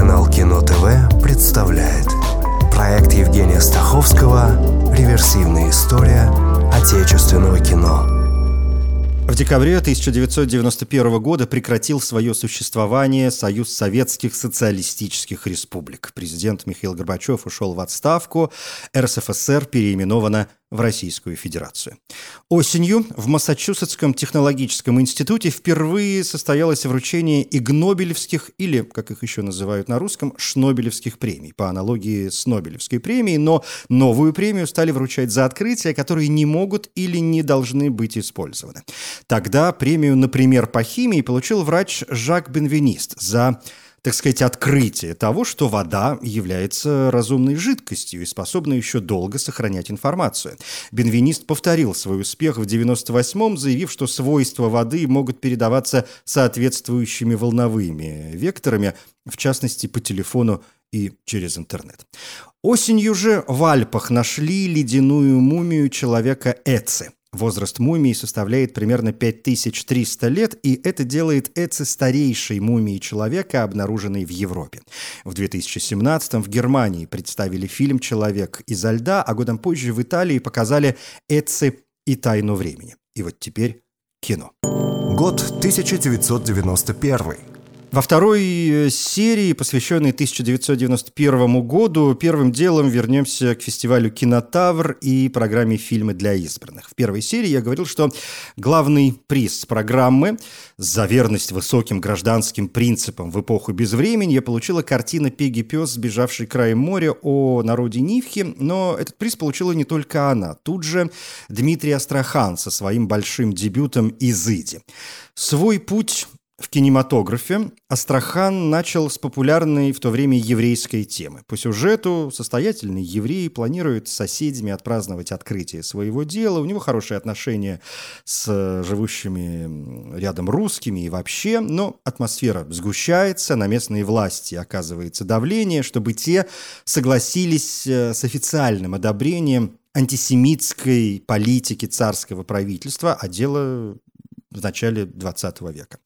Телеканал Кино ТВ представляет. Проект Евгения Стаховского «Реверсивная история отечественного кино» В декабре 1991 года прекратил свое существование Союз Советских Социалистических Республик. Президент Михаил Горбачев ушел в отставку, РСФСР переименована в Российскую Федерацию. Осенью в Массачусетском технологическом институте впервые состоялось вручение Игнобелевских, или, как их еще называют на русском, Шнобелевских премий, по аналогии с Нобелевской премией, но новую премию стали вручать за открытия, которые не могут или не должны быть использованы. Тогда премию, например, по химии получил врач Жак Бенвенист за так сказать, открытие того, что вода является разумной жидкостью и способна еще долго сохранять информацию. Бенвенист повторил свой успех в 98-м, заявив, что свойства воды могут передаваться соответствующими волновыми векторами, в частности, по телефону и через интернет. Осенью же в Альпах нашли ледяную мумию человека Эци – Возраст мумии составляет примерно 5300 лет, и это делает Эци старейшей мумией человека, обнаруженной в Европе. В 2017 в Германии представили фильм «Человек изо льда», а годом позже в Италии показали Эци и «Тайну времени». И вот теперь кино. Год 1991. Во второй э, серии, посвященной 1991 году, первым делом вернемся к фестивалю «Кинотавр» и программе «Фильмы для избранных». В первой серии я говорил, что главный приз программы за верность высоким гражданским принципам в эпоху безвременья получила картина «Пеги пес, сбежавший краем моря» о народе Нивхи, но этот приз получила не только она. Тут же Дмитрий Астрахан со своим большим дебютом «Изыди». Свой путь в кинематографе Астрахан начал с популярной в то время еврейской темы. По сюжету состоятельный еврей планирует с соседями отпраздновать открытие своего дела. У него хорошие отношения с живущими рядом русскими и вообще, но атмосфера сгущается, на местные власти оказывается давление, чтобы те согласились э, с официальным одобрением антисемитской политики царского правительства, а дело в начале 20 века.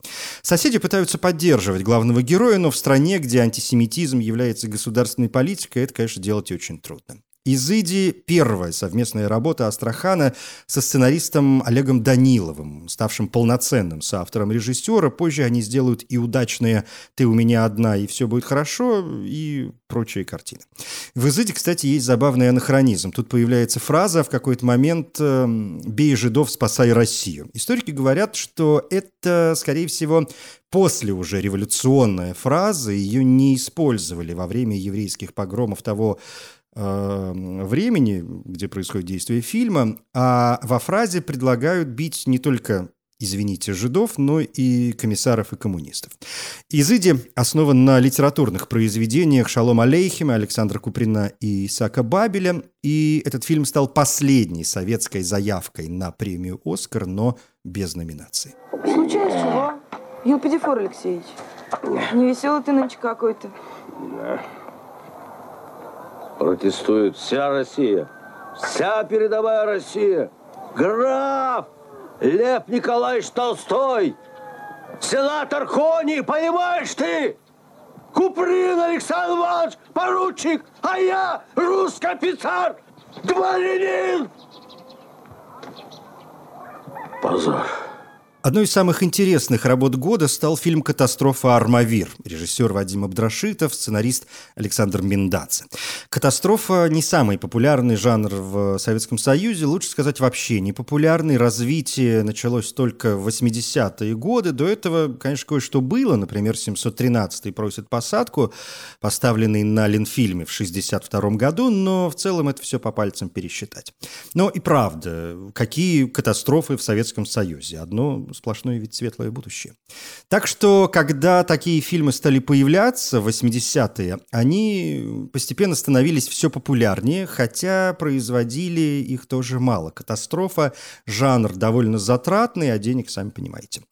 Соседи пытаются поддерживать главного героя, но в стране, где антисемитизм является государственной политикой, это, конечно, делать очень трудно. «Изыди» — первая совместная работа Астрахана со сценаристом Олегом Даниловым, ставшим полноценным соавтором режиссера. Позже они сделают и удачные «Ты у меня одна, и все будет хорошо», и прочие картины. В «Изыде», кстати, есть забавный анахронизм. Тут появляется фраза в какой-то момент эм, «Бей жидов, спасай Россию». Историки говорят, что это, скорее всего, после уже революционная фраза, ее не использовали во время еврейских погромов того времени, где происходит действие фильма, а во фразе предлагают бить не только извините, жидов, но и комиссаров и коммунистов. «Изыди» основан на литературных произведениях Шалом Алейхима, Александра Куприна и Исака Бабеля, и этот фильм стал последней советской заявкой на премию «Оскар», но без номинации. Случилось чего? Елпидифор Алексеевич, не веселый ты нынче какой-то. Да. Протестует вся Россия. Вся передовая Россия. Граф Лев Николаевич Толстой. Сенатор Кони, понимаешь ты? Куприн Александр Иванович, поручик, а я русский офицер, дворянин. Позор. Одной из самых интересных работ года стал фильм «Катастрофа Армавир». Режиссер Вадим Абдрашитов, сценарист Александр Миндадзе. Катастрофа не самый популярный жанр в Советском Союзе, лучше сказать вообще не популярный. Развитие началось только в 80-е годы. До этого, конечно, кое-что было. Например, 713-й просит посадку, поставленный на Ленфильме в 62 году, но в целом это все по пальцам пересчитать. Но и правда, какие катастрофы в Советском Союзе? Одно сплошное ведь светлое будущее. Так что, когда такие фильмы стали появляться в 80-е, они постепенно становились все популярнее, хотя производили их тоже мало. Катастрофа – жанр довольно затратный, а денег, сами понимаете.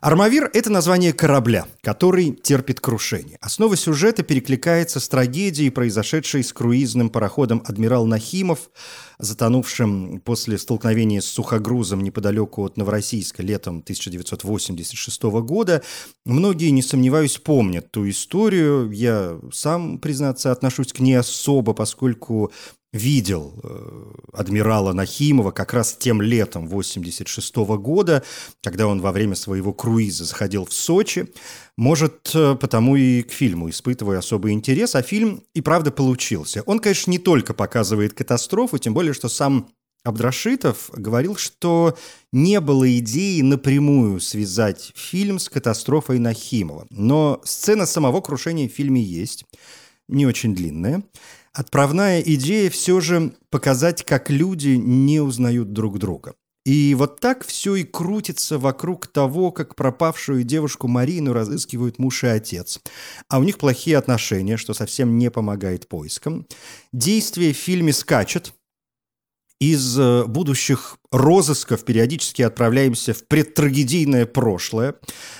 «Армавир» – это название корабля, который терпит крушение. Основа сюжета перекликается с трагедией, произошедшей с круизным пароходом «Адмирал Нахимов», затонувшим после столкновения с сухогрузом неподалеку от Новороссийска летом 1986 года. Многие, не сомневаюсь, помнят ту историю. Я сам, признаться, отношусь к ней особо, поскольку видел э, адмирала Нахимова как раз тем летом 86 года, когда он во время своего круиза заходил в Сочи. Может, э, потому и к фильму испытываю особый интерес, а фильм и правда получился. Он, конечно, не только показывает катастрофу, тем более, что сам Абдрашитов говорил, что не было идеи напрямую связать фильм с катастрофой Нахимова. Но сцена самого крушения в фильме есть, не очень длинная. Отправная идея все же показать, как люди не узнают друг друга. И вот так все и крутится вокруг того, как пропавшую девушку Марину разыскивают муж и отец. А у них плохие отношения, что совсем не помогает поискам. Действие в фильме скачет, из э, будущих розысков периодически отправляемся в предтрагедийное прошлое,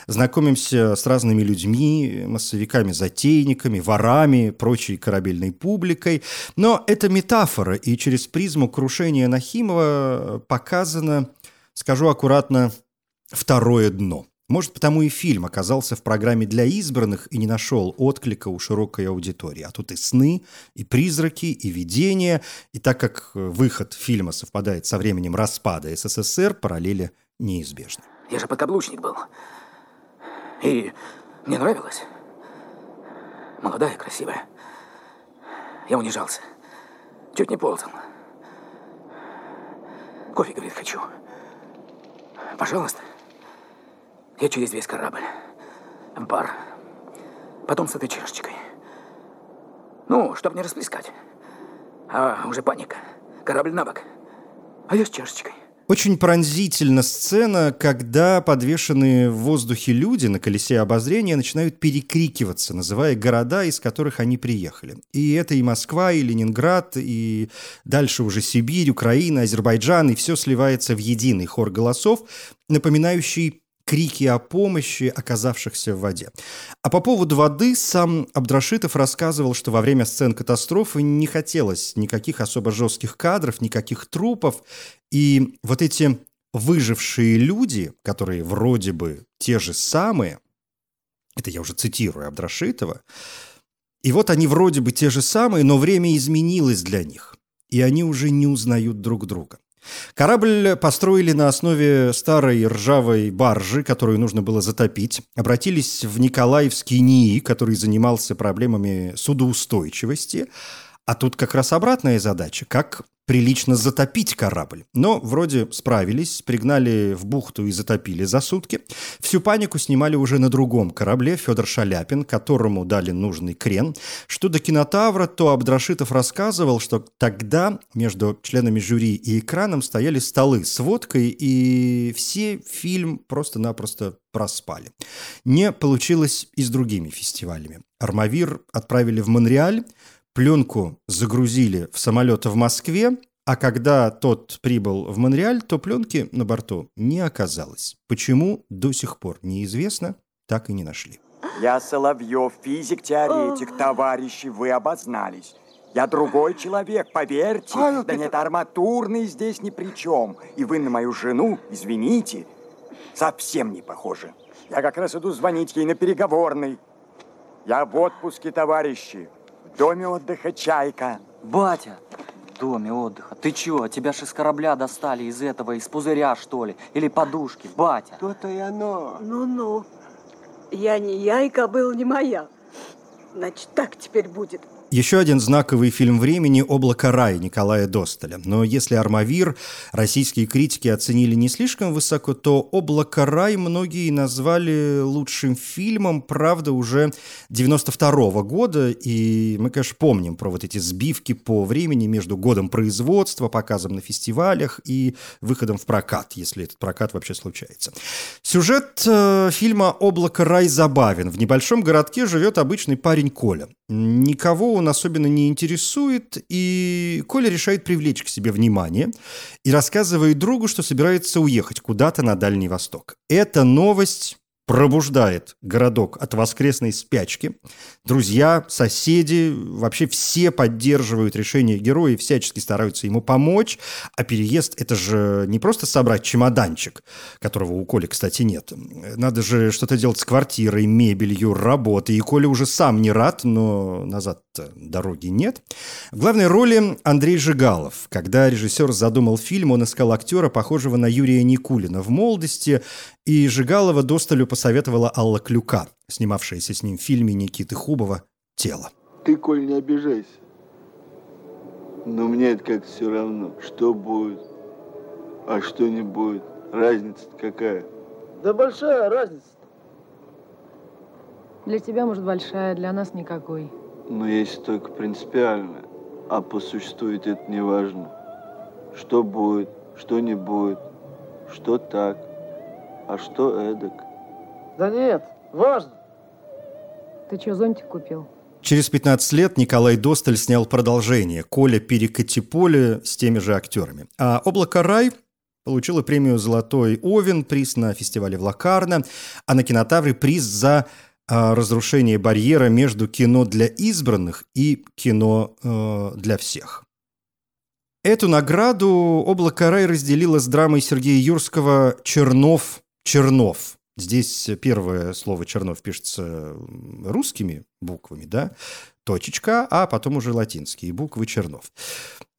знакомимся с разными людьми, массовиками-затейниками, ворами, прочей корабельной публикой. Но это метафора, и через призму крушения Нахимова показано, скажу аккуратно, второе дно – может, потому и фильм оказался в программе для избранных и не нашел отклика у широкой аудитории. А тут и сны, и призраки, и видения. И так как выход фильма совпадает со временем распада СССР, параллели неизбежны. Я же подкаблучник был. И мне нравилось. Молодая, красивая. Я унижался. Чуть не ползал. Кофе, говорит, хочу. Пожалуйста. Я через весь корабль. В бар. Потом с этой чашечкой. Ну, чтобы не расплескать. А уже паника. Корабль на бок. А я с чашечкой. Очень пронзительна сцена, когда подвешенные в воздухе люди на колесе обозрения начинают перекрикиваться, называя города, из которых они приехали. И это и Москва, и Ленинград, и дальше уже Сибирь, Украина, Азербайджан, и все сливается в единый хор голосов, напоминающий крики о помощи оказавшихся в воде. А по поводу воды сам Абдрашитов рассказывал, что во время сцен катастрофы не хотелось никаких особо жестких кадров, никаких трупов. И вот эти выжившие люди, которые вроде бы те же самые, это я уже цитирую Абдрашитова, и вот они вроде бы те же самые, но время изменилось для них, и они уже не узнают друг друга. Корабль построили на основе старой ржавой баржи, которую нужно было затопить. Обратились в Николаевский НИИ, который занимался проблемами судоустойчивости. А тут как раз обратная задача. Как прилично затопить корабль. Но вроде справились, пригнали в бухту и затопили за сутки. Всю панику снимали уже на другом корабле Федор Шаляпин, которому дали нужный крен. Что до кинотавра, то Абдрашитов рассказывал, что тогда между членами жюри и экраном стояли столы с водкой, и все фильм просто-напросто проспали. Не получилось и с другими фестивалями. «Армавир» отправили в Монреаль, Пленку загрузили в самолет в Москве, а когда тот прибыл в Монреаль, то пленки на борту не оказалось. Почему, до сих пор неизвестно, так и не нашли. Я Соловьев, физик-теоретик, товарищи, вы обознались. Я другой человек, поверьте. Да нет, арматурный здесь ни при чем. И вы на мою жену, извините, совсем не похожи. Я как раз иду звонить ей на переговорный. Я в отпуске, товарищи доме отдыха «Чайка». Батя, в доме отдыха. Ты чего, тебя же из корабля достали из этого, из пузыря, что ли? Или подушки, батя? То-то и оно. Ну-ну. Я не я, и кобыл не моя. Значит, так теперь будет. Еще один знаковый фильм времени «Облако рай» Николая Досталя. Но если «Армавир» российские критики оценили не слишком высоко, то «Облако рай» многие назвали лучшим фильмом, правда, уже 92 -го года. И мы, конечно, помним про вот эти сбивки по времени между годом производства, показом на фестивалях и выходом в прокат, если этот прокат вообще случается. Сюжет э, фильма «Облако рай» забавен. В небольшом городке живет обычный парень Коля. Никого он особенно не интересует, и Коля решает привлечь к себе внимание и рассказывает другу, что собирается уехать куда-то на Дальний Восток. Эта новость пробуждает городок от воскресной спячки. Друзья, соседи, вообще все поддерживают решение героя и всячески стараются ему помочь. А переезд – это же не просто собрать чемоданчик, которого у Коли, кстати, нет. Надо же что-то делать с квартирой, мебелью, работой. И Коля уже сам не рад, но назад дороги нет. В главной роли Андрей Жигалов. Когда режиссер задумал фильм, он искал актера, похожего на Юрия Никулина в молодости, и Жигалова досталю посоветовала Алла Клюка, снимавшаяся с ним в фильме Никиты Хубова «Тело». Ты, Коль, не обижайся. Но мне это как все равно, что будет, а что не будет. разница какая? Да большая разница. Для тебя, может, большая, для нас никакой. Но есть только принципиально, а по существу это не важно. Что будет, что не будет, что так, а что эдак? Да нет, важно. Ты что, зонтик купил? Через 15 лет Николай Досталь снял продолжение «Коля перекати поле» с теми же актерами. А «Облако рай» получила премию «Золотой Овен», приз на фестивале в Лакарно, а на кинотавре приз за э, разрушение барьера между кино для избранных и кино э, для всех. Эту награду «Облако рай» разделила с драмой Сергея Юрского «Чернов Чернов. Здесь первое слово Чернов пишется русскими буквами, да, точечка, а потом уже латинские буквы Чернов.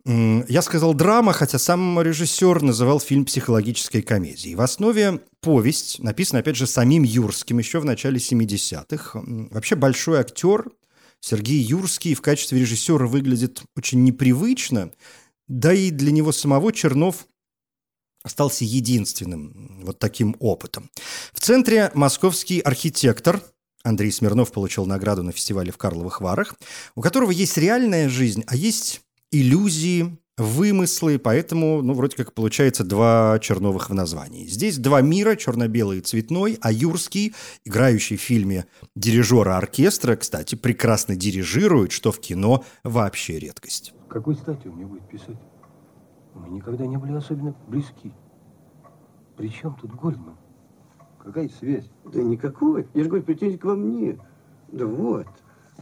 Я сказал драма, хотя сам режиссер называл фильм психологической комедией. В основе повесть, написана, опять же, самим Юрским еще в начале 70-х. Вообще большой актер Сергей Юрский в качестве режиссера выглядит очень непривычно, да и для него самого Чернов остался единственным вот таким опытом. В центре московский архитектор Андрей Смирнов получил награду на фестивале в Карловых Варах, у которого есть реальная жизнь, а есть иллюзии, вымыслы, поэтому, ну, вроде как получается два черновых в названии. Здесь два мира, черно-белый и цветной, а Юрский, играющий в фильме дирижера оркестра, кстати, прекрасно дирижирует, что в кино вообще редкость. Какой стати он мне будет писать? Мы никогда не были особенно близки. При чем тут Гольдман? Какая связь? Да никакой. Я же говорю, претензий к вам нет. Да вот.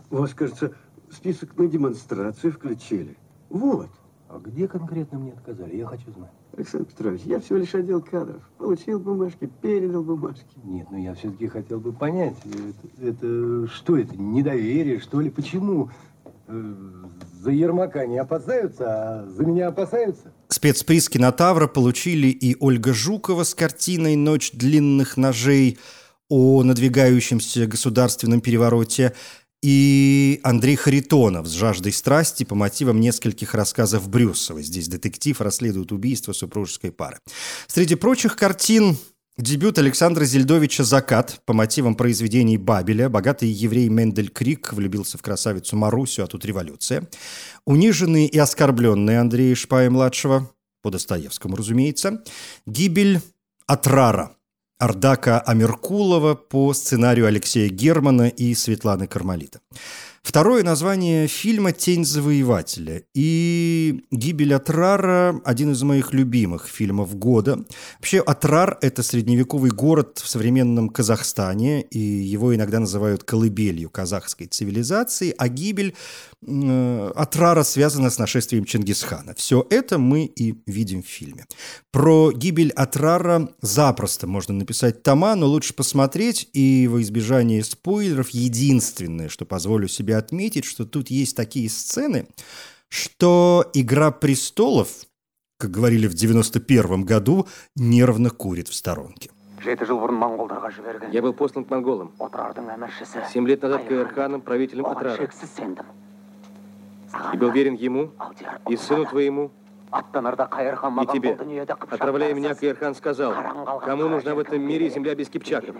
У вас, кажется, список на демонстрацию включили. Вот. А где конкретно мне отказали? Я хочу знать. Александр Петрович, я всего лишь отдел кадров. Получил бумажки, передал бумажки. Нет, но я все-таки хотел бы понять, это, это что это, недоверие, что ли? Почему? За Ермака не опасаются, а за меня опасаются? Спецприз кинотавра получили и Ольга Жукова с картиной «Ночь длинных ножей» о надвигающемся государственном перевороте, и Андрей Харитонов с «Жаждой страсти» по мотивам нескольких рассказов Брюсова. Здесь детектив расследует убийство супружеской пары. Среди прочих картин Дебют Александра Зельдовича «Закат» по мотивам произведений Бабеля. Богатый еврей Мендель Крик влюбился в красавицу Марусю, а тут революция. Униженный и оскорбленный Андрей Шпая-младшего, по Достоевскому, разумеется. Гибель Атрара Ардака Амиркулова по сценарию Алексея Германа и Светланы Кармалита. Второе название фильма «Тень завоевателя». И «Гибель Атрара» – один из моих любимых фильмов года. Вообще, Атрар – это средневековый город в современном Казахстане, и его иногда называют колыбелью казахской цивилизации, а гибель э, Атрара связана с нашествием Чингисхана. Все это мы и видим в фильме. Про гибель Атрара запросто можно написать тома, но лучше посмотреть, и во избежание спойлеров единственное, что позволю себе отметить, что тут есть такие сцены, что «Игра престолов», как говорили в 91 году, нервно курит в сторонке. Я был послан к монголам. Семь лет назад Каирханом, правителем Атрара. И был верен ему и сыну твоему, и тебе. Отправляя меня, Каирхан сказал, кому нужна в этом мире земля без кипчаков?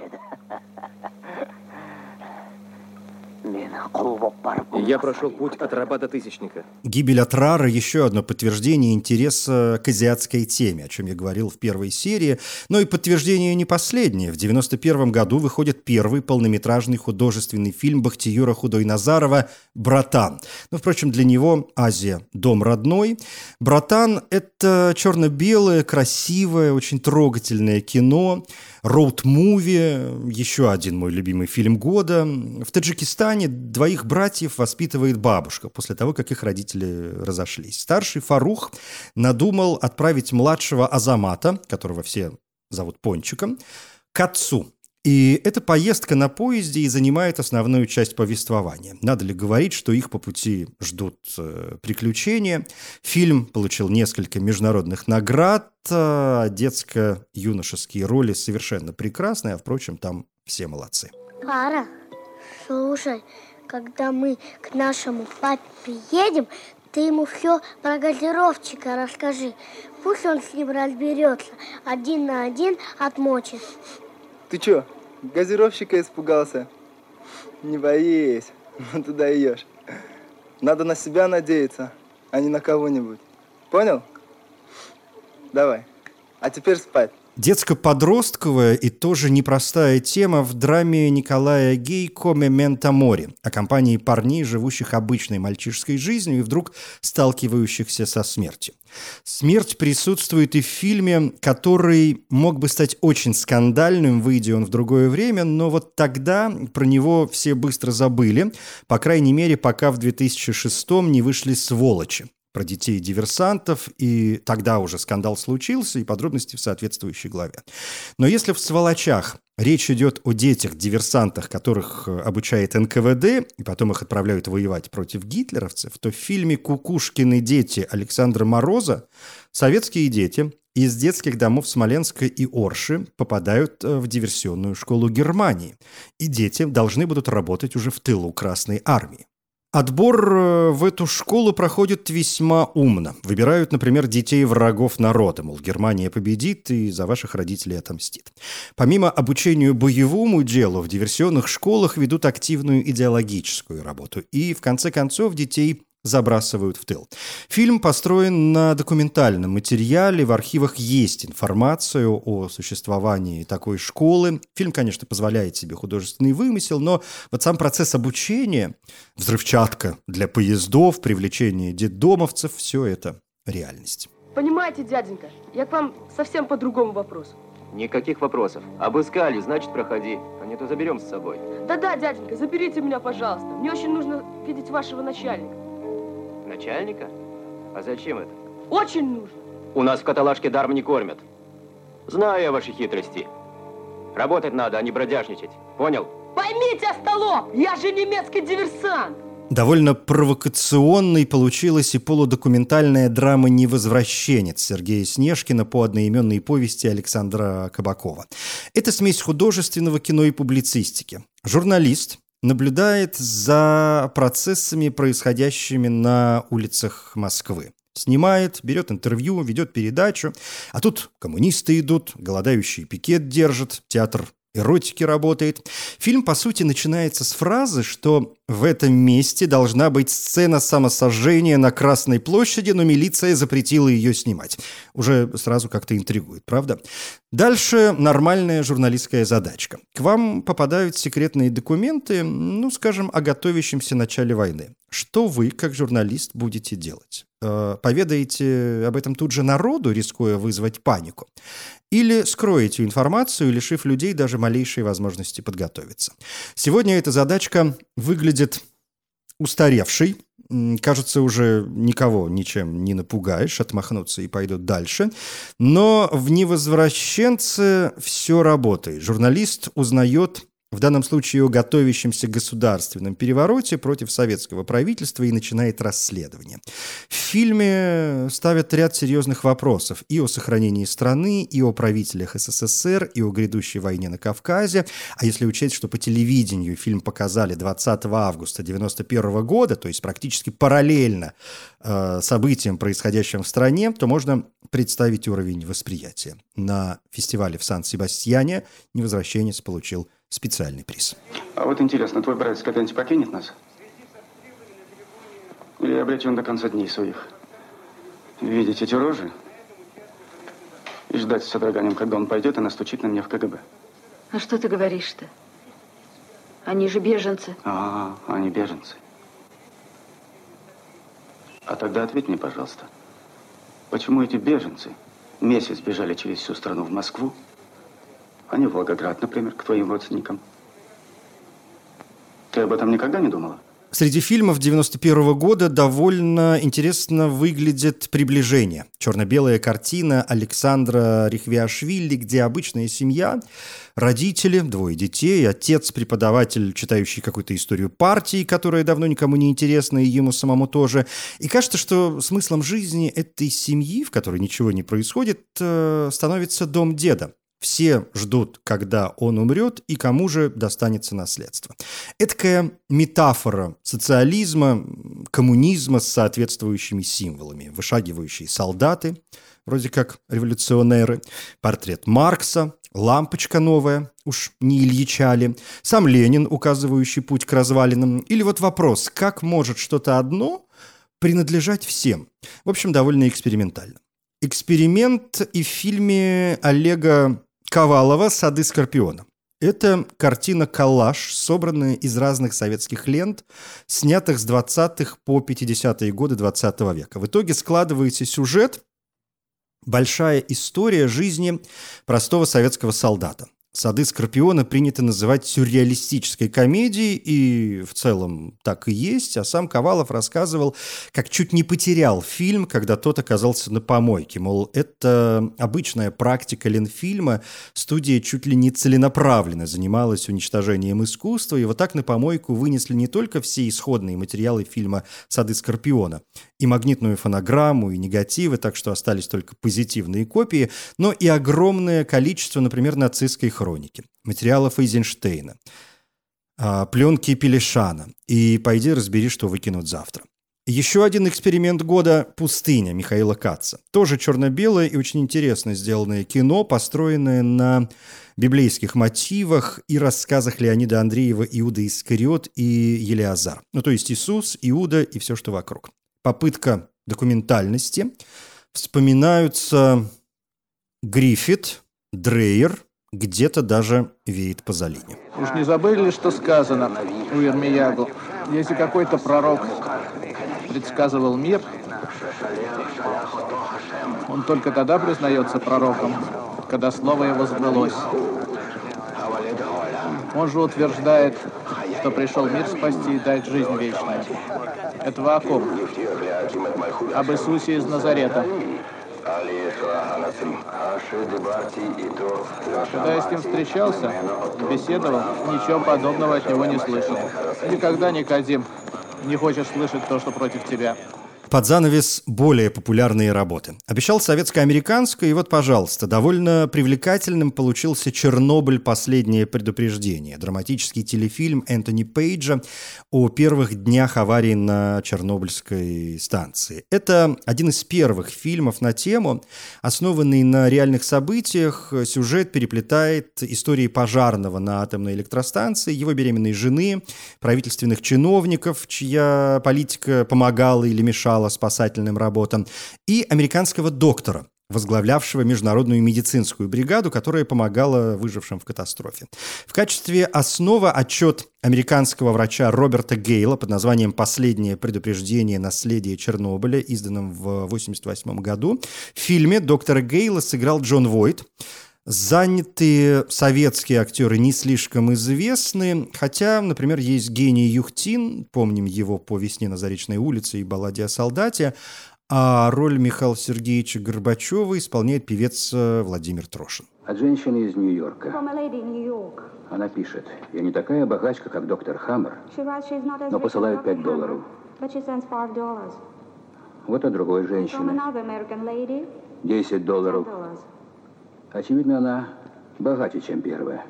Я прошел путь от раба до тысячника. Гибель Атрара – еще одно подтверждение интереса к азиатской теме, о чем я говорил в первой серии, но и подтверждение не последнее. В 1991 году выходит первый полнометражный художественный фильм Бахтиюра Худой-Назарова «Братан». Ну, впрочем, для него Азия – дом родной. «Братан» – это черно-белое, красивое, очень трогательное кино – роуд-муви, еще один мой любимый фильм года. В Таджикистане двоих братьев воспитывает бабушка после того, как их родители разошлись. Старший Фарух надумал отправить младшего Азамата, которого все зовут Пончиком, к отцу – и эта поездка на поезде и занимает основную часть повествования. Надо ли говорить, что их по пути ждут э, приключения? Фильм получил несколько международных наград, а детско-юношеские роли совершенно прекрасные, а, впрочем, там все молодцы. Пара, слушай, когда мы к нашему папе едем, ты ему все про газировщика расскажи. Пусть он с ним разберется. Один на один отмочит. Ты чё, газировщика испугался? Не боись, ну ты даешь. Надо на себя надеяться, а не на кого-нибудь. Понял? Давай. А теперь спать. Детско-подростковая и тоже непростая тема в драме Николая Гейко «Мементо море» о компании парней, живущих обычной мальчишской жизнью и вдруг сталкивающихся со смертью. Смерть присутствует и в фильме, который мог бы стать очень скандальным, выйдя он в другое время, но вот тогда про него все быстро забыли, по крайней мере, пока в 2006 не вышли «Сволочи» про детей-диверсантов, и тогда уже скандал случился, и подробности в соответствующей главе. Но если в «Сволочах» речь идет о детях-диверсантах, которых э, обучает НКВД, и потом их отправляют воевать против гитлеровцев, то в фильме «Кукушкины дети» Александра Мороза советские дети из детских домов Смоленска и Орши попадают э, в диверсионную школу Германии, и дети должны будут работать уже в тылу Красной Армии. Отбор э, в эту школу проходит весьма умно. Выбирают, например, детей врагов народа, мол, Германия победит и за ваших родителей отомстит. Помимо обучению боевому делу, в диверсионных школах ведут активную идеологическую работу. И, в конце концов, детей забрасывают в тыл. Фильм построен на документальном материале. В архивах есть информация о существовании такой школы. Фильм, конечно, позволяет себе художественный вымысел, но вот сам процесс обучения, взрывчатка для поездов, привлечение детдомовцев, все это реальность. Понимаете, дяденька, я к вам совсем по другому вопросу. Никаких вопросов. Обыскали, значит, проходи. А не то заберем с собой. Да-да, дяденька, заберите меня, пожалуйста. Мне очень нужно видеть вашего начальника. Начальника? А зачем это? Очень нужно. У нас в каталажке даром не кормят. Знаю я ваши хитрости. Работать надо, а не бродяжничать. Понял? Поймите, остолоп, я же немецкий диверсант. Довольно провокационной получилась и полудокументальная драма «Невозвращенец» Сергея Снежкина по одноименной повести Александра Кабакова. Это смесь художественного кино и публицистики. Журналист, наблюдает за процессами, происходящими на улицах Москвы. Снимает, берет интервью, ведет передачу. А тут коммунисты идут, голодающий пикет держат, театр эротики работает. Фильм, по сути, начинается с фразы, что в этом месте должна быть сцена самосожжения на Красной площади, но милиция запретила ее снимать. Уже сразу как-то интригует, правда? Дальше нормальная журналистская задачка. К вам попадают секретные документы, ну, скажем, о готовящемся начале войны. Что вы, как журналист, будете делать? Э, поведаете об этом тут же народу, рискуя вызвать панику? Или скроете информацию, лишив людей даже малейшей возможности подготовиться? Сегодня эта задачка выглядит устаревшей, кажется, уже никого ничем не напугаешь, отмахнуться и пойдут дальше. Но в «Невозвращенце» все работает. Журналист узнает в данном случае о готовящемся государственном перевороте против советского правительства и начинает расследование. В фильме ставят ряд серьезных вопросов и о сохранении страны, и о правителях СССР, и о грядущей войне на Кавказе. А если учесть, что по телевидению фильм показали 20 августа 1991 года, то есть практически параллельно э, событиям, происходящим в стране, то можно представить уровень восприятия. На фестивале в Сан-Себастьяне «Невозвращенец» получил специальный приз. А вот интересно, твой братец когда-нибудь покинет нас? Или обречен до конца дней своих? Видеть эти рожи и ждать с содроганием, когда он пойдет и настучит на меня в КГБ. А что ты говоришь-то? Они же беженцы. А, они беженцы. А тогда ответь мне, пожалуйста, почему эти беженцы месяц бежали через всю страну в Москву, а не в Волгоград, например, к твоим родственникам. Ты об этом никогда не думала? Среди фильмов 91 года довольно интересно выглядит «Приближение». Черно-белая картина Александра Рихвиашвили, где обычная семья, родители, двое детей, отец, преподаватель, читающий какую-то историю партии, которая давно никому не интересна, и ему самому тоже. И кажется, что смыслом жизни этой семьи, в которой ничего не происходит, э, становится дом деда. Все ждут, когда он умрет и кому же достанется наследство. Эдакая метафора социализма, коммунизма с соответствующими символами. Вышагивающие солдаты, вроде как революционеры, портрет Маркса, лампочка новая, уж не Ильича ли, сам Ленин, указывающий путь к развалинам, или вот вопрос, как может что-то одно принадлежать всем? В общем, довольно экспериментально. Эксперимент и в фильме Олега Ковалова «Сады Скорпиона». Это картина-коллаж, собранная из разных советских лент, снятых с 20-х по 50-е годы 20 -го века. В итоге складывается сюжет, большая история жизни простого советского солдата. «Сады Скорпиона» принято называть сюрреалистической комедией, и в целом так и есть. А сам Ковалов рассказывал, как чуть не потерял фильм, когда тот оказался на помойке. Мол, это обычная практика Ленфильма. Студия чуть ли не целенаправленно занималась уничтожением искусства, и вот так на помойку вынесли не только все исходные материалы фильма «Сады Скорпиона», и магнитную фонограмму, и негативы, так что остались только позитивные копии, но и огромное количество, например, нацистской хроники, материалов Эйзенштейна, а, пленки Пелешана. И пойди разбери, что выкинут завтра. Еще один эксперимент года «Пустыня» Михаила Каца. Тоже черно-белое и очень интересно сделанное кино, построенное на библейских мотивах и рассказах Леонида Андреева «Иуда Искариот» и Елиазар. Ну, то есть Иисус, Иуда и все, что вокруг. Попытка документальности. Вспоминаются Гриффит, Дрейер, где-то даже веет по залине. Уж не забыли ли, что сказано у Ермиягу? Если какой-то пророк предсказывал мир, он только тогда признается пророком, когда слово его сбылось. Он же утверждает, что пришел мир спасти и дать жизнь вечную. Это ком? Об Иисусе из Назарета. Когда я с ним встречался, беседовал, ничего подобного от него не слышал. Никогда, Никодим, не хочешь слышать то, что против тебя под занавес более популярные работы. Обещал советско-американское, и вот, пожалуйста, довольно привлекательным получился «Чернобыль. Последнее предупреждение» драматический телефильм Энтони Пейджа о первых днях аварии на Чернобыльской станции. Это один из первых фильмов на тему, основанный на реальных событиях. Сюжет переплетает истории пожарного на атомной электростанции, его беременной жены, правительственных чиновников, чья политика помогала или мешала помогала спасательным работам, и американского доктора, возглавлявшего международную медицинскую бригаду, которая помогала выжившим в катастрофе. В качестве основы отчет американского врача Роберта Гейла под названием «Последнее предупреждение наследия Чернобыля», изданном в 1988 году. В фильме доктора Гейла сыграл Джон Войт, Занятые советские актеры не слишком известны, хотя, например, есть гений Юхтин, помним его по «Весне на Заречной улице» и «Балладе о солдате», а роль Михаила Сергеевича Горбачева исполняет певец э, Владимир Трошин. От женщины из Нью-Йорка. Она пишет, я не такая богачка, как доктор Хаммер, но посылаю 5 долларов. Вот от другой женщины. 10 долларов. Очевидно, она богаче, чем первая.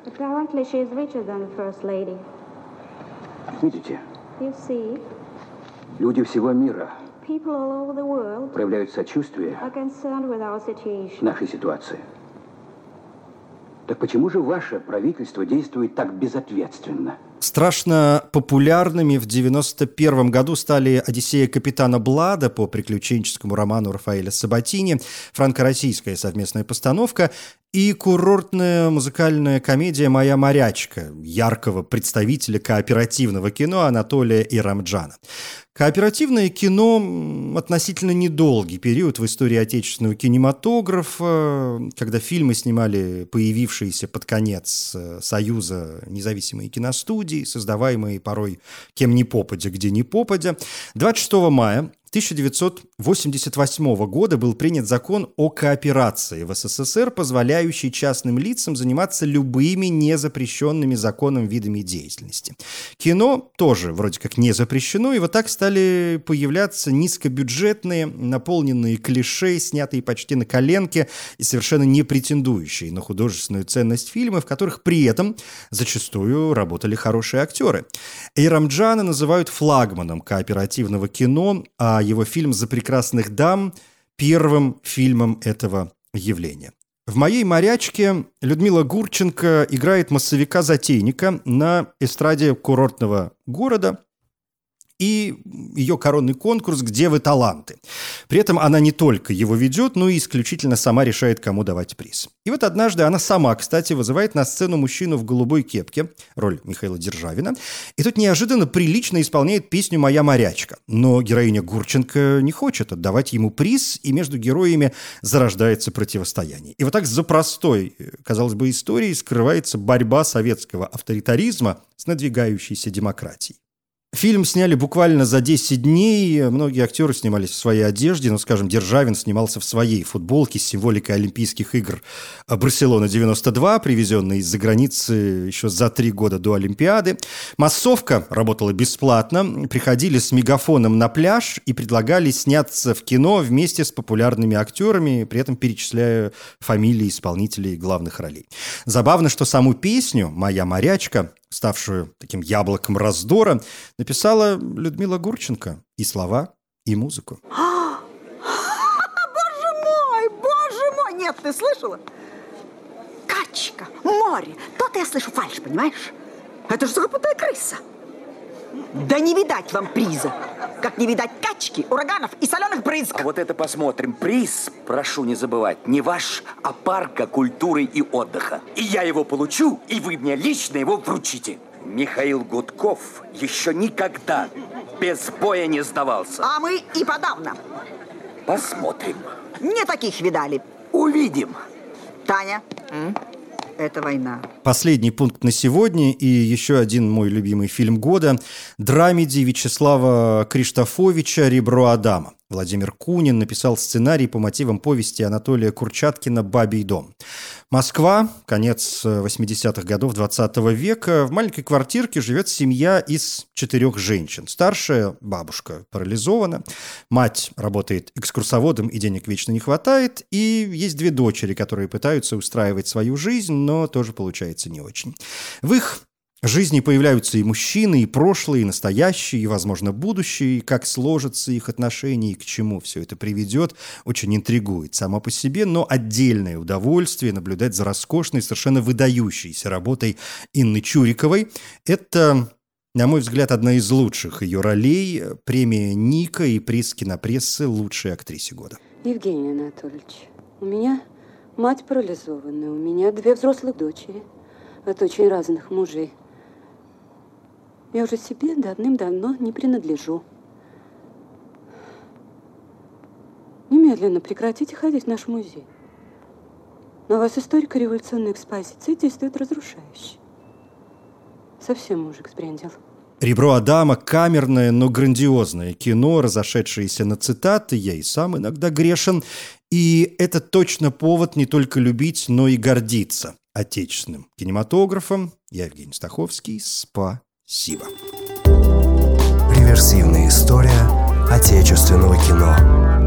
Видите? Люди всего мира проявляют сочувствие нашей ситуации. Так почему же ваше правительство действует так безответственно? Страшно популярными в 1991 году стали «Одиссея капитана Блада» по приключенческому роману Рафаэля Сабатини, франко-российская совместная постановка и курортная музыкальная комедия «Моя морячка» яркого представителя кооперативного кино Анатолия Ирамджана. Кооперативное кино – относительно недолгий период в истории отечественного кинематографа, когда фильмы снимали появившиеся под конец э, Союза независимые киностудии, создаваемые порой кем ни попадя, где ни попадя. 26 мая 1988 года был принят закон о кооперации в СССР, позволяющий частным лицам заниматься любыми незапрещенными законом видами деятельности. Кино тоже вроде как не запрещено, и вот так стали появляться низкобюджетные, наполненные клише, снятые почти на коленке и совершенно не претендующие на художественную ценность фильмы, в которых при этом зачастую работали хорошие актеры. Эйрамджана называют флагманом кооперативного кино, а его фильм «За прекрасных дам» первым фильмом этого явления. В «Моей морячке» Людмила Гурченко играет массовика-затейника на эстраде курортного города, и ее коронный конкурс «Где вы таланты?». При этом она не только его ведет, но и исключительно сама решает, кому давать приз. И вот однажды она сама, кстати, вызывает на сцену мужчину в голубой кепке, роль Михаила Державина, и тут неожиданно прилично исполняет песню «Моя морячка». Но героиня Гурченко не хочет отдавать ему приз, и между героями зарождается противостояние. И вот так за простой, казалось бы, историей скрывается борьба советского авторитаризма с надвигающейся демократией. Фильм сняли буквально за 10 дней. Многие актеры снимались в своей одежде. Ну, скажем, Державин снимался в своей футболке с символикой Олимпийских игр Барселона-92, привезенной из-за границы еще за три года до Олимпиады. Массовка работала бесплатно. Приходили с мегафоном на пляж и предлагали сняться в кино вместе с популярными актерами, при этом перечисляя фамилии исполнителей главных ролей. Забавно, что саму песню «Моя морячка» ставшую таким яблоком раздора, написала Людмила Гурченко и слова, и музыку. Боже мой, боже мой! Нет, ты слышала? Качка, море. То-то я слышу фальш, понимаешь? Это же сухопутная крыса. Да не видать вам приза, как не видать качки, ураганов и соленых брызг. А вот это посмотрим. Приз, прошу не забывать, не ваш, а парка культуры и отдыха. И я его получу, и вы мне лично его вручите. Михаил Гудков еще никогда без боя не сдавался. А мы и подавно. Посмотрим. Не таких видали. Увидим. Таня, М? Это война. Последний пункт на сегодня и еще один мой любимый фильм года – драмеди Вячеслава Криштофовича «Ребро Адама». Владимир Кунин написал сценарий по мотивам повести Анатолия Курчаткина «Бабий дом». Москва, конец 80-х годов 20 -го века. В маленькой квартирке живет семья из четырех женщин. Старшая бабушка парализована, мать работает экскурсоводом и денег вечно не хватает, и есть две дочери, которые пытаются устраивать свою жизнь, но тоже получается не очень. В их жизни появляются и мужчины, и прошлые, и настоящие, и, возможно, будущие, и как сложатся их отношения, и к чему все это приведет, очень интригует само по себе, но отдельное удовольствие наблюдать за роскошной, совершенно выдающейся работой Инны Чуриковой. Это на мой взгляд, одна из лучших ее ролей – премия Ника и приз кинопрессы «Лучшей актрисе года». Евгений Анатольевич, у меня мать парализованная, у меня две взрослых дочери от очень разных мужей. Я уже себе давным-давно не принадлежу. Немедленно прекратите ходить в наш музей. На вас историко-революционная экспозиция действует разрушающе. Совсем мужик сбрендил. «Ребро Адама» – камерное, но грандиозное кино, разошедшееся на цитаты, я и сам иногда грешен, и это точно повод не только любить, но и гордиться отечественным кинематографом. Я Евгений Стаховский. Спасибо. Реверсивная история отечественного кино.